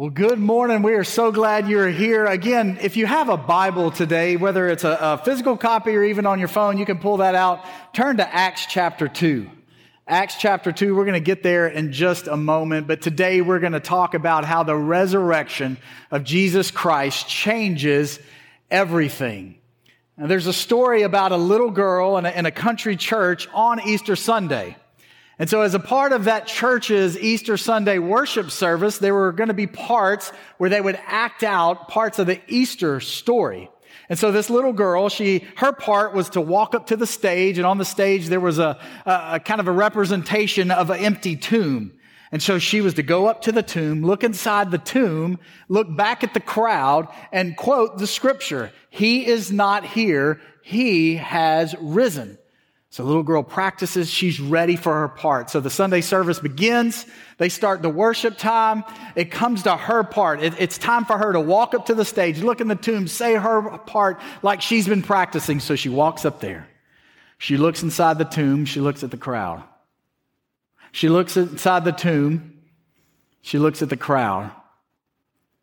Well, good morning. We are so glad you're here. Again, if you have a Bible today, whether it's a, a, physical copy or even on your phone, you can pull that out. Turn to Acts chapter 2. Acts chapter 2, we're going to get there in just a moment, but today we're going to talk about how the resurrection of Jesus Christ changes everything. Now, there's a story about a little girl in a, in a country church on Easter Sunday. And so as a part of that church's Easter Sunday worship service, there were going to be parts where they would act out parts of the Easter story. And so this little girl, she, her part was to walk up to the stage, and on the stage there was a, a, kind of a representation of an empty tomb. And so she was to go up to the tomb, look inside the tomb, look back at the crowd, and quote the scripture, He is not here, He has risen. So the little girl practices. She's ready for her part. So the Sunday service begins. They start the worship time. It comes to her part. It, it's time for her to walk up to the stage, look in the tomb, say her part like she's been practicing. So she walks up there. She looks inside the tomb. She looks at the crowd. She looks inside the tomb. She looks at the crowd.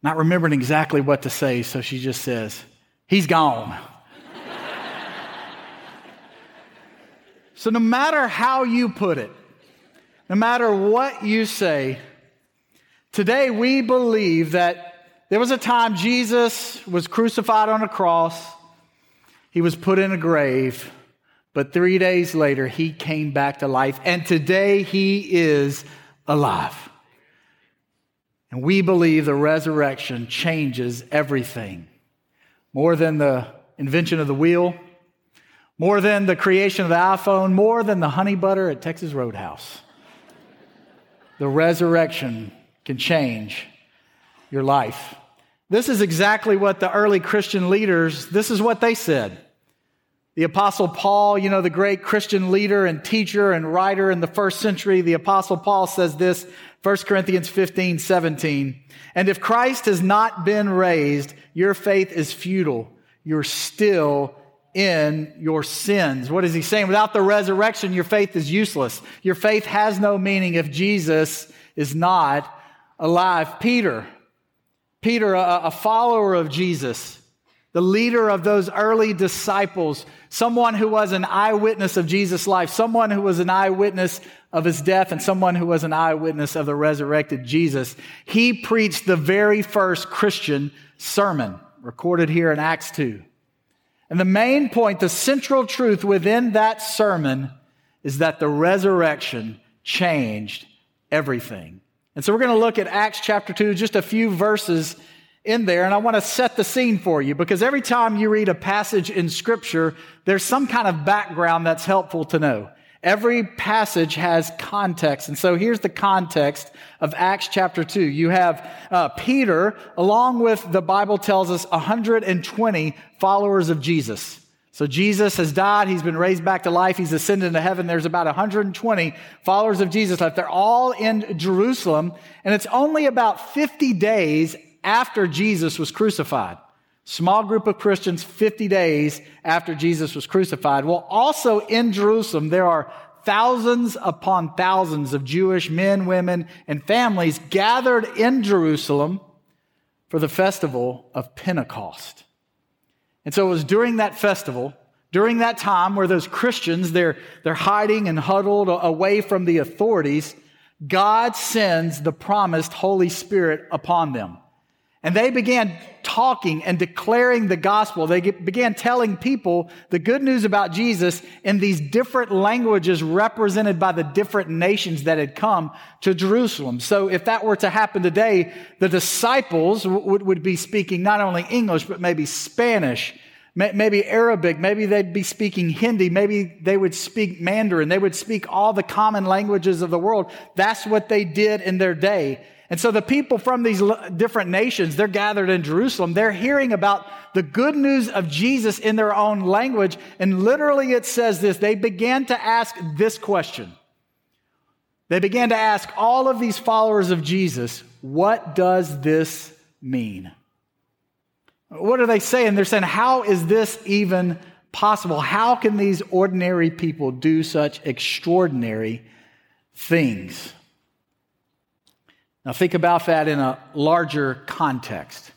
Not remembering exactly what to say. So she just says, He's gone. So, no matter how you put it, no matter what you say, today we believe that there was a time Jesus was crucified on a cross, he was put in a grave, but three days later he came back to life, and today he is alive. And we believe the resurrection changes everything more than the invention of the wheel more than the creation of the iPhone, more than the honey butter at Texas Roadhouse. the resurrection can change your life. This is exactly what the early Christian leaders, this is what they said. The apostle Paul, you know, the great Christian leader and teacher and writer in the first century, the apostle Paul says this, 1 Corinthians 15, 17. And if Christ has not been raised, your faith is futile. You're still in your sins. What is he saying? Without the resurrection, your faith is useless. Your faith has no meaning if Jesus is not alive. Peter, Peter, a, a follower of Jesus, the leader of those early disciples, someone who was an eyewitness of Jesus' life, someone who was an eyewitness of his death, and someone who was an eyewitness of the resurrected Jesus. He preached the very first Christian sermon recorded here in Acts 2. And the main point, the central truth within that sermon is that the resurrection changed everything. And so we're going to look at Acts chapter 2, just a few verses in there, and I want to set the scene for you because every time you read a passage in Scripture, there's some kind of background that's helpful to know. Every passage has context. And so here's the context of Acts chapter 2. You have uh, Peter, along with the Bible tells us 120 followers of Jesus. So Jesus has died. He's been raised back to life. He's ascended to heaven. There's about 120 followers of Jesus left. They're all in Jerusalem. And it's only about 50 days after Jesus was crucified. Small group of Christians 50 days after Jesus was crucified. Well, also in Jerusalem, there are thousands upon thousands of Jewish men, women, and families gathered in Jerusalem for the festival of Pentecost. And so it was during that festival, during that time where those Christians, they're, they're hiding and huddled away from the authorities, God sends the promised Holy Spirit upon them. And they began talking and declaring the gospel. They began telling people the good news about Jesus in these different languages represented by the different nations that had come to Jerusalem. So if that were to happen today, the disciples would, would be speaking not only English, but maybe Spanish, maybe Arabic, maybe they'd be speaking Hindi, maybe they would speak Mandarin, they would speak all the common languages of the world. That's what they did in their day. And so the people from these different nations, they're gathered in Jerusalem. They're hearing about the good news of Jesus in their own language. And literally it says this they began to ask this question. They began to ask all of these followers of Jesus, what does this mean? What are they saying? They're saying, how is this even possible? How can these ordinary people do such extraordinary things? Now, think about that in a larger context.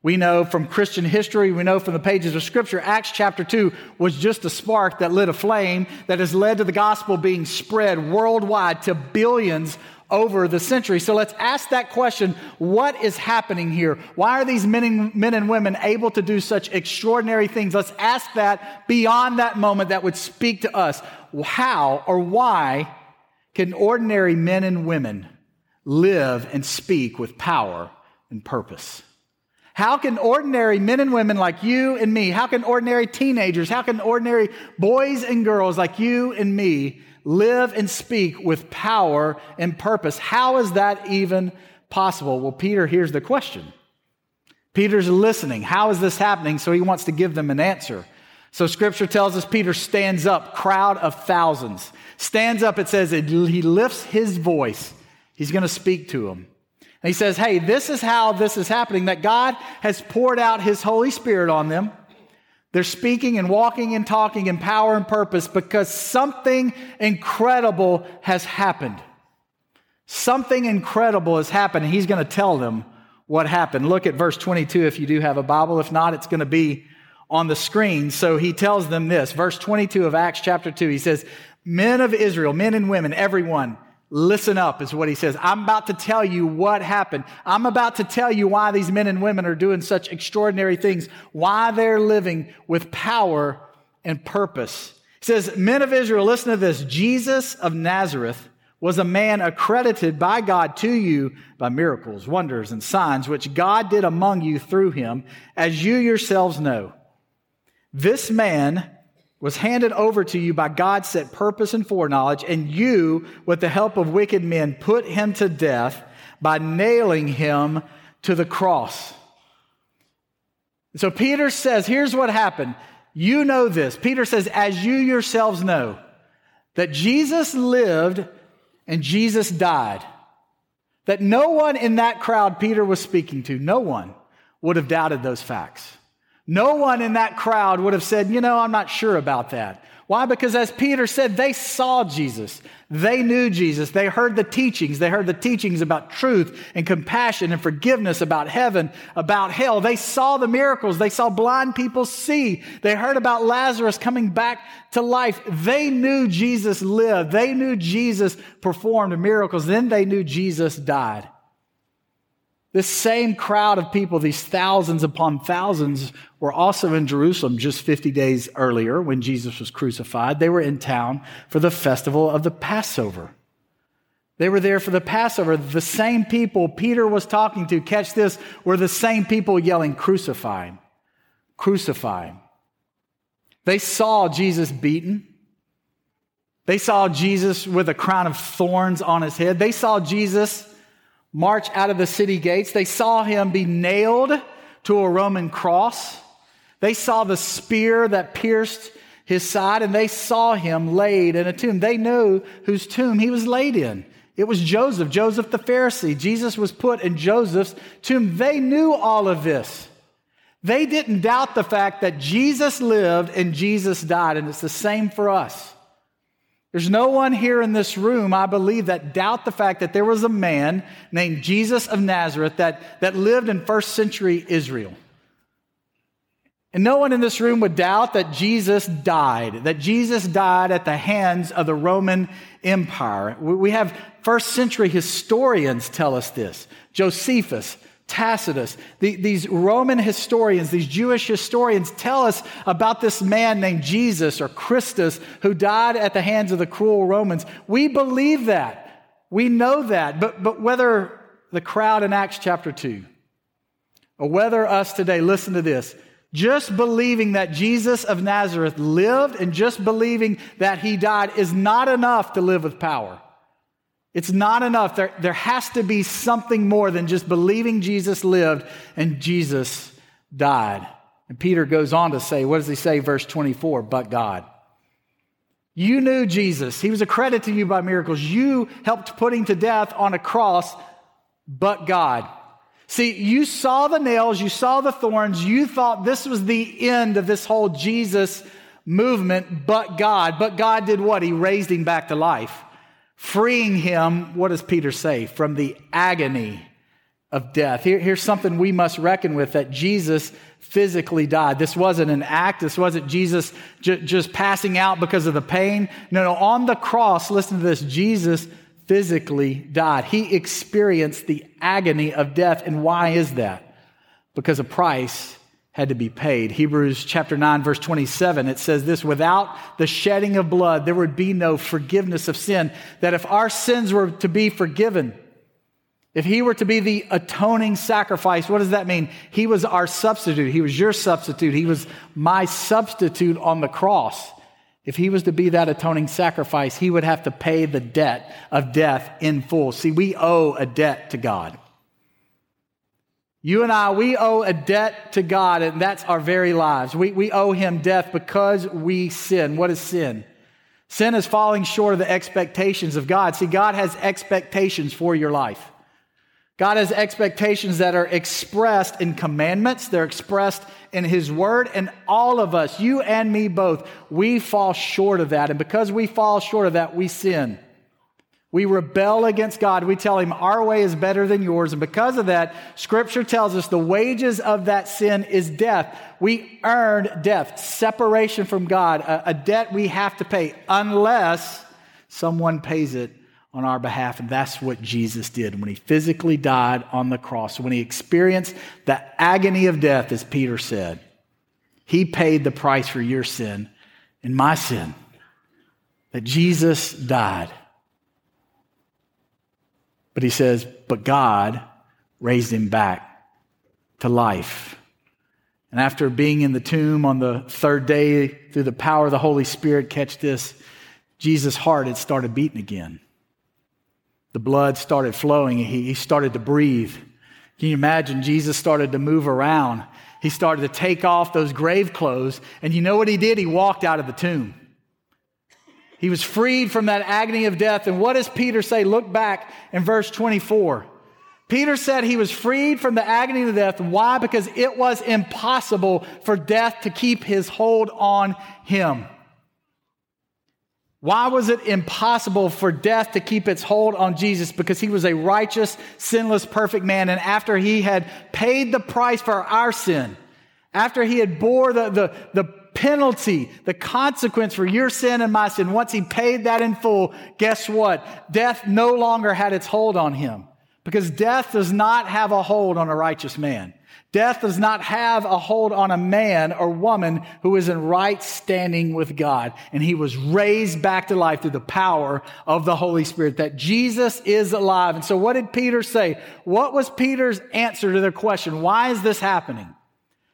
We know from Christian history, we know from the pages of Scripture, Acts chapter 2 was just a spark that lit a flame that has led to the gospel being spread worldwide to billions over the century. So let's ask that question what is happening here? Why are these men and, men and women able to do such extraordinary things? Let's ask that beyond that moment that would speak to us. How or why can ordinary men and women live and speak with power and purpose? How can ordinary men and women like you and me, how can ordinary teenagers, how can ordinary boys and girls like you and me live and speak with power and purpose? How is that even possible? Well, Peter here's the question. Peter's listening. How is this happening? So he wants to give them an answer. So scripture tells us Peter stands up, crowd of thousands. Stands up, it says he lifts his voice He's going to speak to them. And he says, Hey, this is how this is happening that God has poured out his Holy Spirit on them. They're speaking and walking and talking in power and purpose because something incredible has happened. Something incredible has happened. And he's going to tell them what happened. Look at verse 22 if you do have a Bible. If not, it's going to be on the screen. So he tells them this. Verse 22 of Acts chapter 2, he says, Men of Israel, men and women, everyone, Listen up is what he says. I'm about to tell you what happened. I'm about to tell you why these men and women are doing such extraordinary things, why they're living with power and purpose. He says, Men of Israel, listen to this. Jesus of Nazareth was a man accredited by God to you by miracles, wonders, and signs, which God did among you through him, as you yourselves know. This man was handed over to you by God's set purpose and foreknowledge, and you, with the help of wicked men, put him to death by nailing him to the cross. So Peter says, here's what happened. You know this. Peter says, as you yourselves know, that Jesus lived and Jesus died. That no one in that crowd Peter was speaking to, no one would have doubted those facts. No one in that crowd would have said, You know, I'm not sure about that. Why? Because as Peter said, they saw Jesus. They knew Jesus. They heard the teachings. They heard the teachings about truth and compassion and forgiveness, about heaven, about hell. They saw the miracles. They saw blind people see. They heard about Lazarus coming back to life. They knew Jesus lived. They knew Jesus performed miracles. Then they knew Jesus died. This same crowd of people, these thousands upon thousands, were also in Jerusalem just 50 days earlier when Jesus was crucified. They were in town for the festival of the Passover. They were there for the Passover. The same people Peter was talking to, catch this, were the same people yelling, Crucify him, crucify him. They saw Jesus beaten. They saw Jesus with a crown of thorns on his head. They saw Jesus march out of the city gates. They saw him be nailed to a Roman cross. They saw the spear that pierced his side, and they saw him laid in a tomb. They knew whose tomb he was laid in. It was Joseph, Joseph the Pharisee. Jesus was put in Joseph's tomb. They knew all of this. They didn't doubt the fact that Jesus lived and Jesus died, and it's the same for us. There's no one here in this room, I believe, that doubt the fact that there was a man named Jesus of Nazareth that, that lived in first century Israel. And no one in this room would doubt that Jesus died, that Jesus died at the hands of the Roman Empire. We have first century historians tell us this. Josephus, Tacitus, the, these Roman historians, these Jewish historians tell us about this man named Jesus or Christus who died at the hands of the cruel Romans. We believe that. We know that. But, but whether the crowd in Acts chapter 2 or whether us today, listen to this, just believing that Jesus of Nazareth lived and just believing that he died is not enough to live with power. It's not enough. There, there has to be something more than just believing Jesus lived and Jesus died. And Peter goes on to say, what does he say, verse 24? But God. You knew Jesus. He was a credit to you by miracles. You helped put him to death on a cross, but God. See, you saw the nails, you saw the thorns, you thought this was the end of this whole Jesus movement, but God. But God did what? He raised him back to life freeing him, what does Peter say? From the agony of death. Here, here's something we must reckon with that Jesus physically died. This wasn't an act. This wasn't Jesus j- just passing out because of the pain. No, no, on the cross, listen to this Jesus physically died. He experienced the agony of death. And why is that? Because a price had to be paid. Hebrews chapter 9 verse 27 it says this without the shedding of blood there would be no forgiveness of sin. That if our sins were to be forgiven if he were to be the atoning sacrifice what does that mean? He was our substitute. He was your substitute. He was my substitute on the cross. If he was to be that atoning sacrifice he would have to pay the debt of death in full. See we owe a debt to God you and I, we owe a debt to God, and that's our very lives. We, we owe Him death because we sin. What is sin? Sin is falling short of the expectations of God. See, God has expectations for your life. God has expectations that are expressed in commandments, they're expressed in His Word, and all of us, you and me both, we fall short of that. And because we fall short of that, we sin. We rebel against God. We tell him our way is better than yours. And because of that, scripture tells us the wages of that sin is death. We earned death, separation from God, a, a debt we have to pay unless someone pays it on our behalf. And that's what Jesus did when he physically died on the cross. When he experienced the agony of death, as Peter said, he paid the price for your sin and my sin. That Jesus died. But he says, but God raised him back to life. And after being in the tomb on the third day through the power of the Holy Spirit, catch this, Jesus' heart had started beating again. The blood started flowing. He, he started to breathe. Can you imagine? Jesus started to move around. He started to take off those grave clothes. And you know what he did? He walked out of the tomb. He was freed from that agony of death. And what does Peter say? Look back in verse 24. Peter said he was freed from the agony of death. Why? Because it was impossible for death to keep his hold on him. Why was it impossible for death to keep its hold on Jesus? Because he was a righteous, sinless, perfect man. And after he had paid the price for our sin, after he had bore the, the, the penalty, the consequence for your sin and my sin, once he paid that in full, guess what? Death no longer had its hold on him. Because death does not have a hold on a righteous man. Death does not have a hold on a man or woman who is in right standing with God. And he was raised back to life through the power of the Holy Spirit, that Jesus is alive. And so what did Peter say? What was Peter's answer to their question? Why is this happening?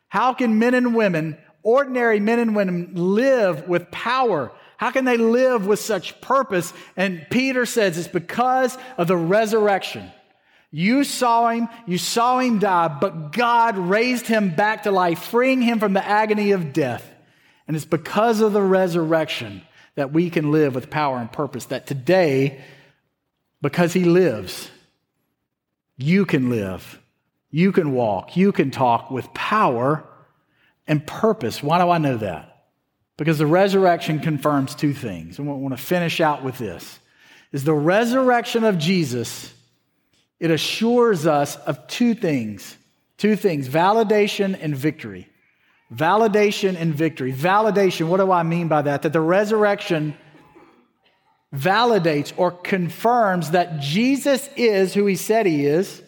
How can men and women ordinary men and women live with power? How can they live with such purpose? And Peter says it's because of the resurrection. You saw him, you saw him die, but God raised him back to life, freeing him from the agony of death. And it's because of the resurrection that we can live with power and purpose. That today, because he lives, you can live, you can walk, you can talk with power and purpose. Why do I know that? Because the resurrection confirms two things. And I want to finish out with this. Is the resurrection of Jesus, it assures us of two things. Two things validation and victory. Validation and victory. Validation, what do I mean by that? That the resurrection validates or confirms that Jesus is who he said he is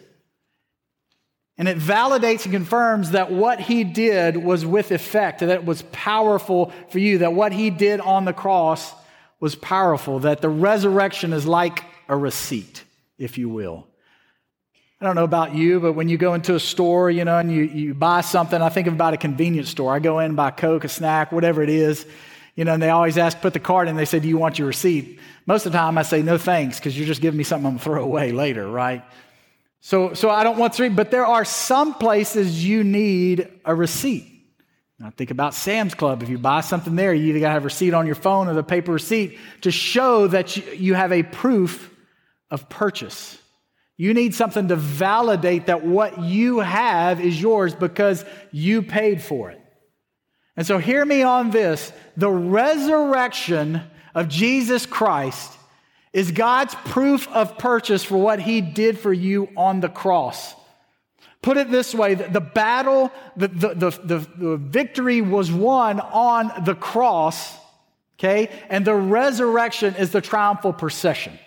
and it validates and confirms that what he did was with effect, that it was powerful for you, that what he did on the cross was powerful, that the resurrection is like a receipt, if you will. I don't know about you, but when you go into a store, you know, and you, you buy something, I think about a convenience store. I go in buy Coke, a snack, whatever it is, you know, and they always ask, put the card in, they say, do you want your receipt? Most of the time I say, no thanks, because you're just giving me something I'm to throw away later, right? So, so I don't want to read, but there are some places you need a receipt. Now think about Sam's Club. If you buy something there, you either got to have a receipt on your phone or the paper receipt to show that you, you have a proof of purchase. You need something to validate that what you have is yours because you paid for it. And so hear me on this. The resurrection of Jesus Christ is God's proof of purchase for what he did for you on the cross. Put it this way the battle, the, the, the, the, victory was won on the cross, okay? And the resurrection is the triumphal procession.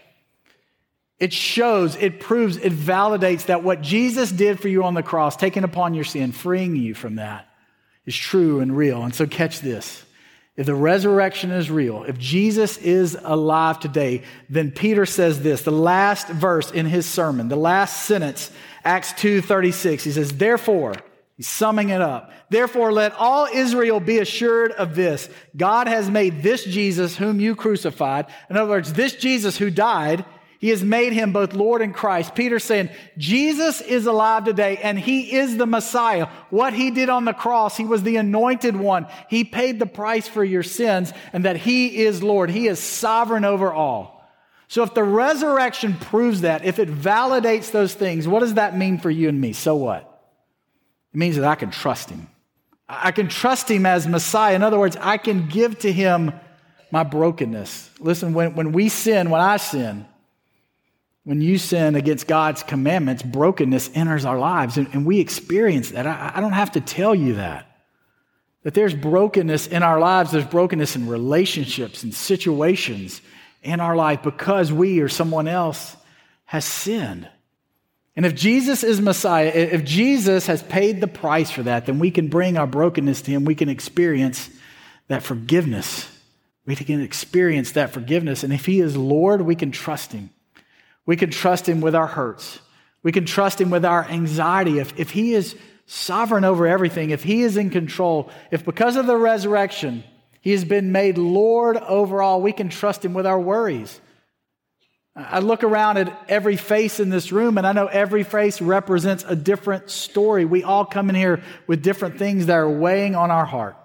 It shows, it proves, it validates that what Jesus did for you on the cross, taking upon your sin, freeing you from that, is true and real. And so, catch this. If the resurrection is real, if Jesus is alive today, then Peter says this, the last verse in his sermon, the last sentence, Acts 2:36. He says, "Therefore, he's summing it up. Therefore let all Israel be assured of this. God has made this Jesus whom you crucified, in other words, this Jesus who died, he has made him both Lord and Christ. Peter saying, Jesus is alive today and he is the Messiah. What he did on the cross, he was the anointed one. He paid the price for your sins and that he is Lord. He is sovereign over all. So if the resurrection proves that, if it validates those things, what does that mean for you and me? So what? It means that I can trust him. I can trust him as Messiah. In other words, I can give to him my brokenness. Listen, when, when we sin, when I sin, when you sin against God's commandments, brokenness enters our lives, and, and we experience that. I, I don't have to tell you that. That there's brokenness in our lives, there's brokenness in relationships and situations in our life because we or someone else has sinned. And if Jesus is Messiah, if Jesus has paid the price for that, then we can bring our brokenness to Him. We can experience that forgiveness. We can experience that forgiveness. And if He is Lord, we can trust Him. We can trust Him with our hurts. We can trust Him with our anxiety. If, if He is sovereign over everything, if He is in control, if because of the resurrection, He has been made Lord over all, we can trust Him with our worries. I look around at every face in this room, and I know every face represents a different story. We all come in here with different things that are weighing on our heart.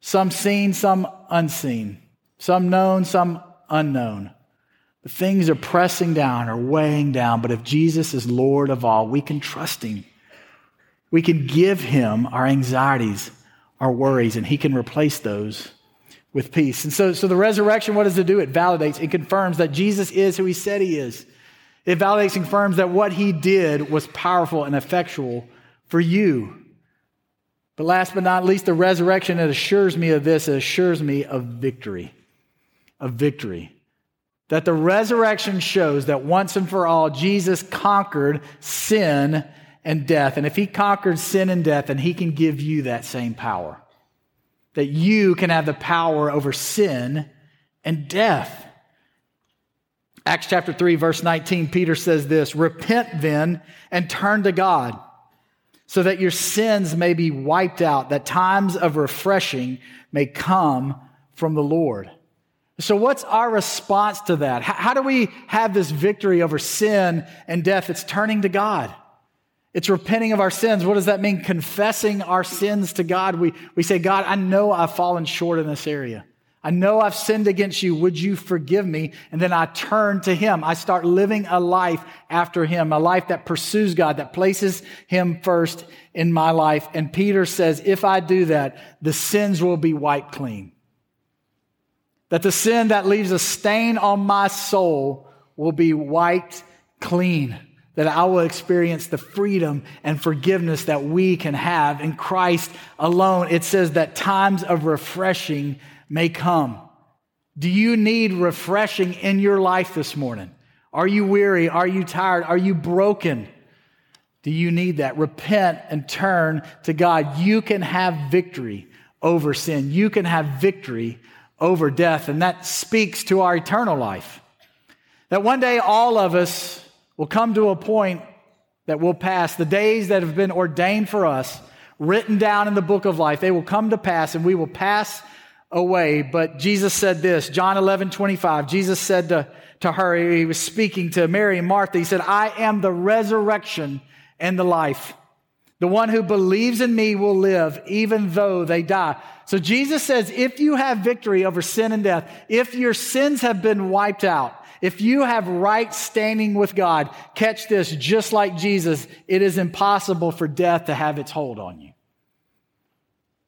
Some seen, some unseen, some known, some unknown. Things are pressing down or weighing down, but if Jesus is Lord of all, we can trust Him. We can give Him our anxieties, our worries, and He can replace those with peace. And so, so the resurrection, what does it do? It validates, it confirms that Jesus is who He said He is. It validates and confirms that what He did was powerful and effectual for you. But last but not least, the resurrection, it assures me of this, it assures me of victory. Of victory. That the resurrection shows that once and for all, Jesus conquered sin and death. And if he conquered sin and death, then he can give you that same power. That you can have the power over sin and death. Acts chapter 3, verse 19, Peter says this Repent then and turn to God, so that your sins may be wiped out, that times of refreshing may come from the Lord. So, what's our response to that? How, do we have this victory over sin and death? It's turning to God. It's repenting of our sins. What does that mean? Confessing our sins to God. We, we say, God, I know I've fallen short in this area. I know I've sinned against you. Would you forgive me? And then I turn to Him. I start living a life after Him, a life that pursues God, that places Him first in my life. And Peter says, if I do that, the sins will be wiped clean. That the sin that leaves a stain on my soul will be wiped clean. That I will experience the freedom and forgiveness that we can have in Christ alone. It says that times of refreshing may come. Do you need refreshing in your life this morning? Are you weary? Are you tired? Are you broken? Do you need that? Repent and turn to God. You can have victory over sin. You can have victory over death, and that speaks to our eternal life. That one day all of us will come to a point that will pass. The days that have been ordained for us, written down in the book of life, they will come to pass and we will pass away. But Jesus said this, John 11, 25. Jesus said to, to her, he was speaking to Mary and Martha, he said, I am the resurrection and the life. The one who believes in me will live even though they die. So Jesus says, if you have victory over sin and death, if your sins have been wiped out, if you have right standing with God, catch this, just like Jesus, it is impossible for death to have its hold on you.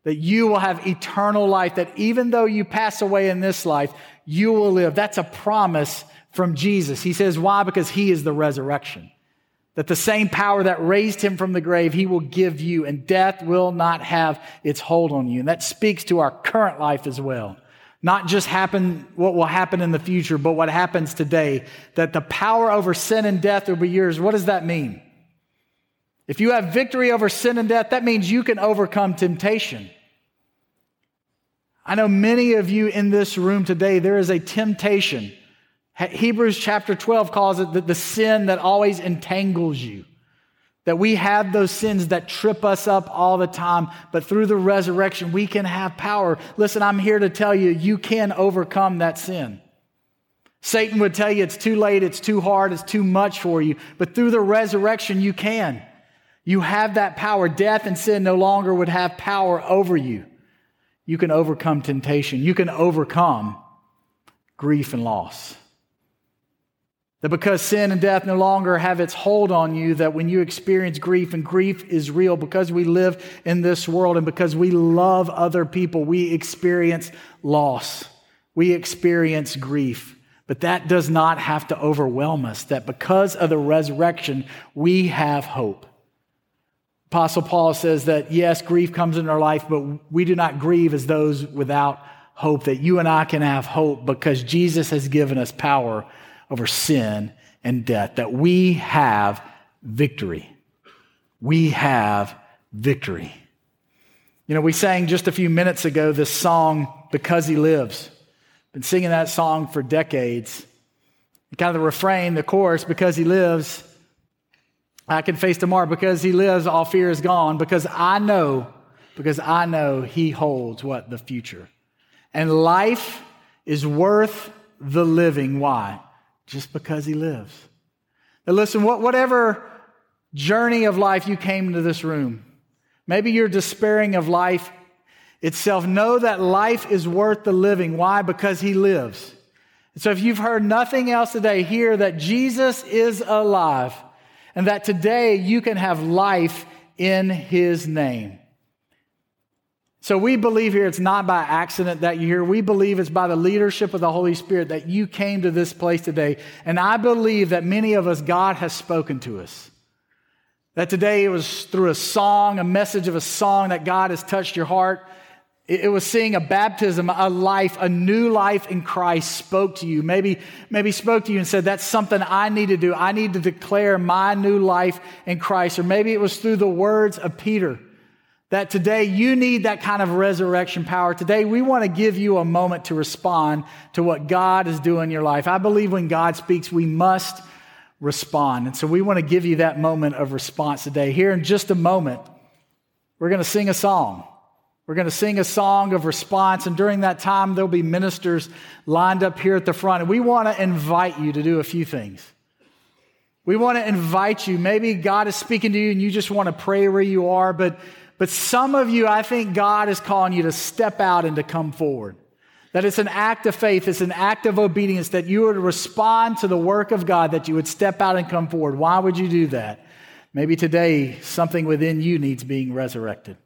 that you will have eternal life, that even though you pass away in this life, you will live. That's a promise from Jesus. He says, Why? Because He is the resurrection. That the same power that raised Him from the grave, He will give you, and death will not have its hold on you. And that speaks to our current life as well. Not just happen, what will happen in the future, but what happens today. That the power over sin and death will be yours. What does that mean? If you have victory over sin and death, that means you can overcome temptation. I know many of you in this room today, there is a temptation. Hebrews chapter 12 calls it the, the sin that always entangles you. That we have those sins that trip us up all the time, but through the resurrection, we can have power. Listen, I'm here to tell you, you can overcome that sin. Satan would tell you it's too late, it's too hard, it's too much for you, but through the resurrection, you can. You have that power. Death and sin no longer would have power over you you can overcome temptation. You can overcome grief and loss. That because sin and death no longer have its hold on you, that when you experience grief, and grief is real because we live in this world and because we love other people, we experience loss. We experience grief. But that does not have to overwhelm us, that because of the resurrection, we have hope. Apostle Paul says that yes, grief comes in our life, but we do not grieve as those without hope, that you and I can have hope because Jesus has given us power over sin and death, that we have victory. We have victory. You know, we sang just a few minutes ago this song, Because He Lives. Been singing that song for decades. Kind of the refrain, the chorus, Because He Lives I can face tomorrow because he lives, all fear is gone. Because I know, because I know he holds what? The future. And life is worth the living. Why? Just because he lives. Now listen, whatever journey of life you came to this room, maybe you're despairing of life itself. Know that life is worth the living. Why? Because he lives. So if you've heard nothing else today, hear that Jesus is alive and that today you can have life in his name. So we believe here it's not by accident that you're here. We believe it's by the leadership of the Holy Spirit that you came to this place today. And I believe that many of us, God has spoken to us. That today it was through a song, a message of a song that God has touched your heart. It was seeing a baptism, a life, a new life in Christ spoke to you. Maybe, maybe spoke to you and said, that's something I need to do. I need to declare my new life in Christ. Or maybe it was through the words of Peter that today you need that kind of resurrection power. Today we want to give you a moment to respond to what God is doing in your life. I believe when God speaks, we must respond. And so we want to give you that moment of response today. Here in just a moment, we're going to sing a song. We're going to sing a song of response, and during that time, there'll be ministers lined up here at the front. And we want to invite you to do a few things. We want to invite you. Maybe God is speaking to you and you just want to pray where you are, but, but some of you, I think God is calling you to step out and to come forward. That it's an act of faith, it's an act of obedience, that you would respond to the work of God, that you would step out and come forward. Why would you do that? Maybe today something within you needs being resurrected.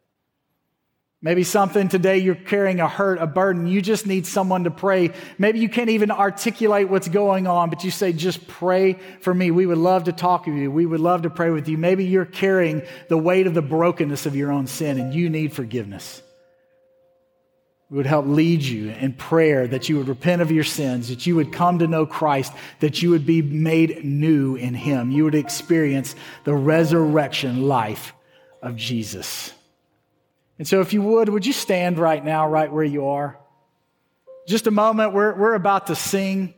Maybe something today you're carrying a hurt, a burden. You just need someone to pray. Maybe you can't even articulate what's going on, but you say, just pray for me. We would love to talk with you. We would love to pray with you. Maybe you're carrying the weight of the brokenness of your own sin and you need forgiveness. We would help lead you in prayer that you would repent of your sins, that you would come to know Christ, that you would be made new in Him. You would experience the resurrection life of Jesus. And so, if you would, would you stand right now, right where you are? Just a moment, we're, we're about to sing.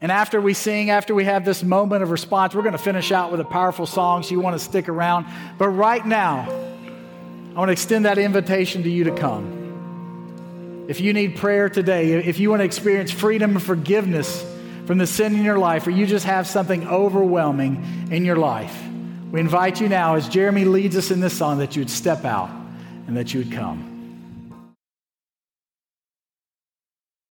And after we sing, after we have this moment of response, we're going to finish out with a powerful song, so you want to stick around. But right now, I want to extend that invitation to you to come. If you need prayer today, if you want to experience freedom and forgiveness from the sin in your life, or you just have something overwhelming in your life, we invite you now, as Jeremy leads us in this song, that you would step out and that you would come.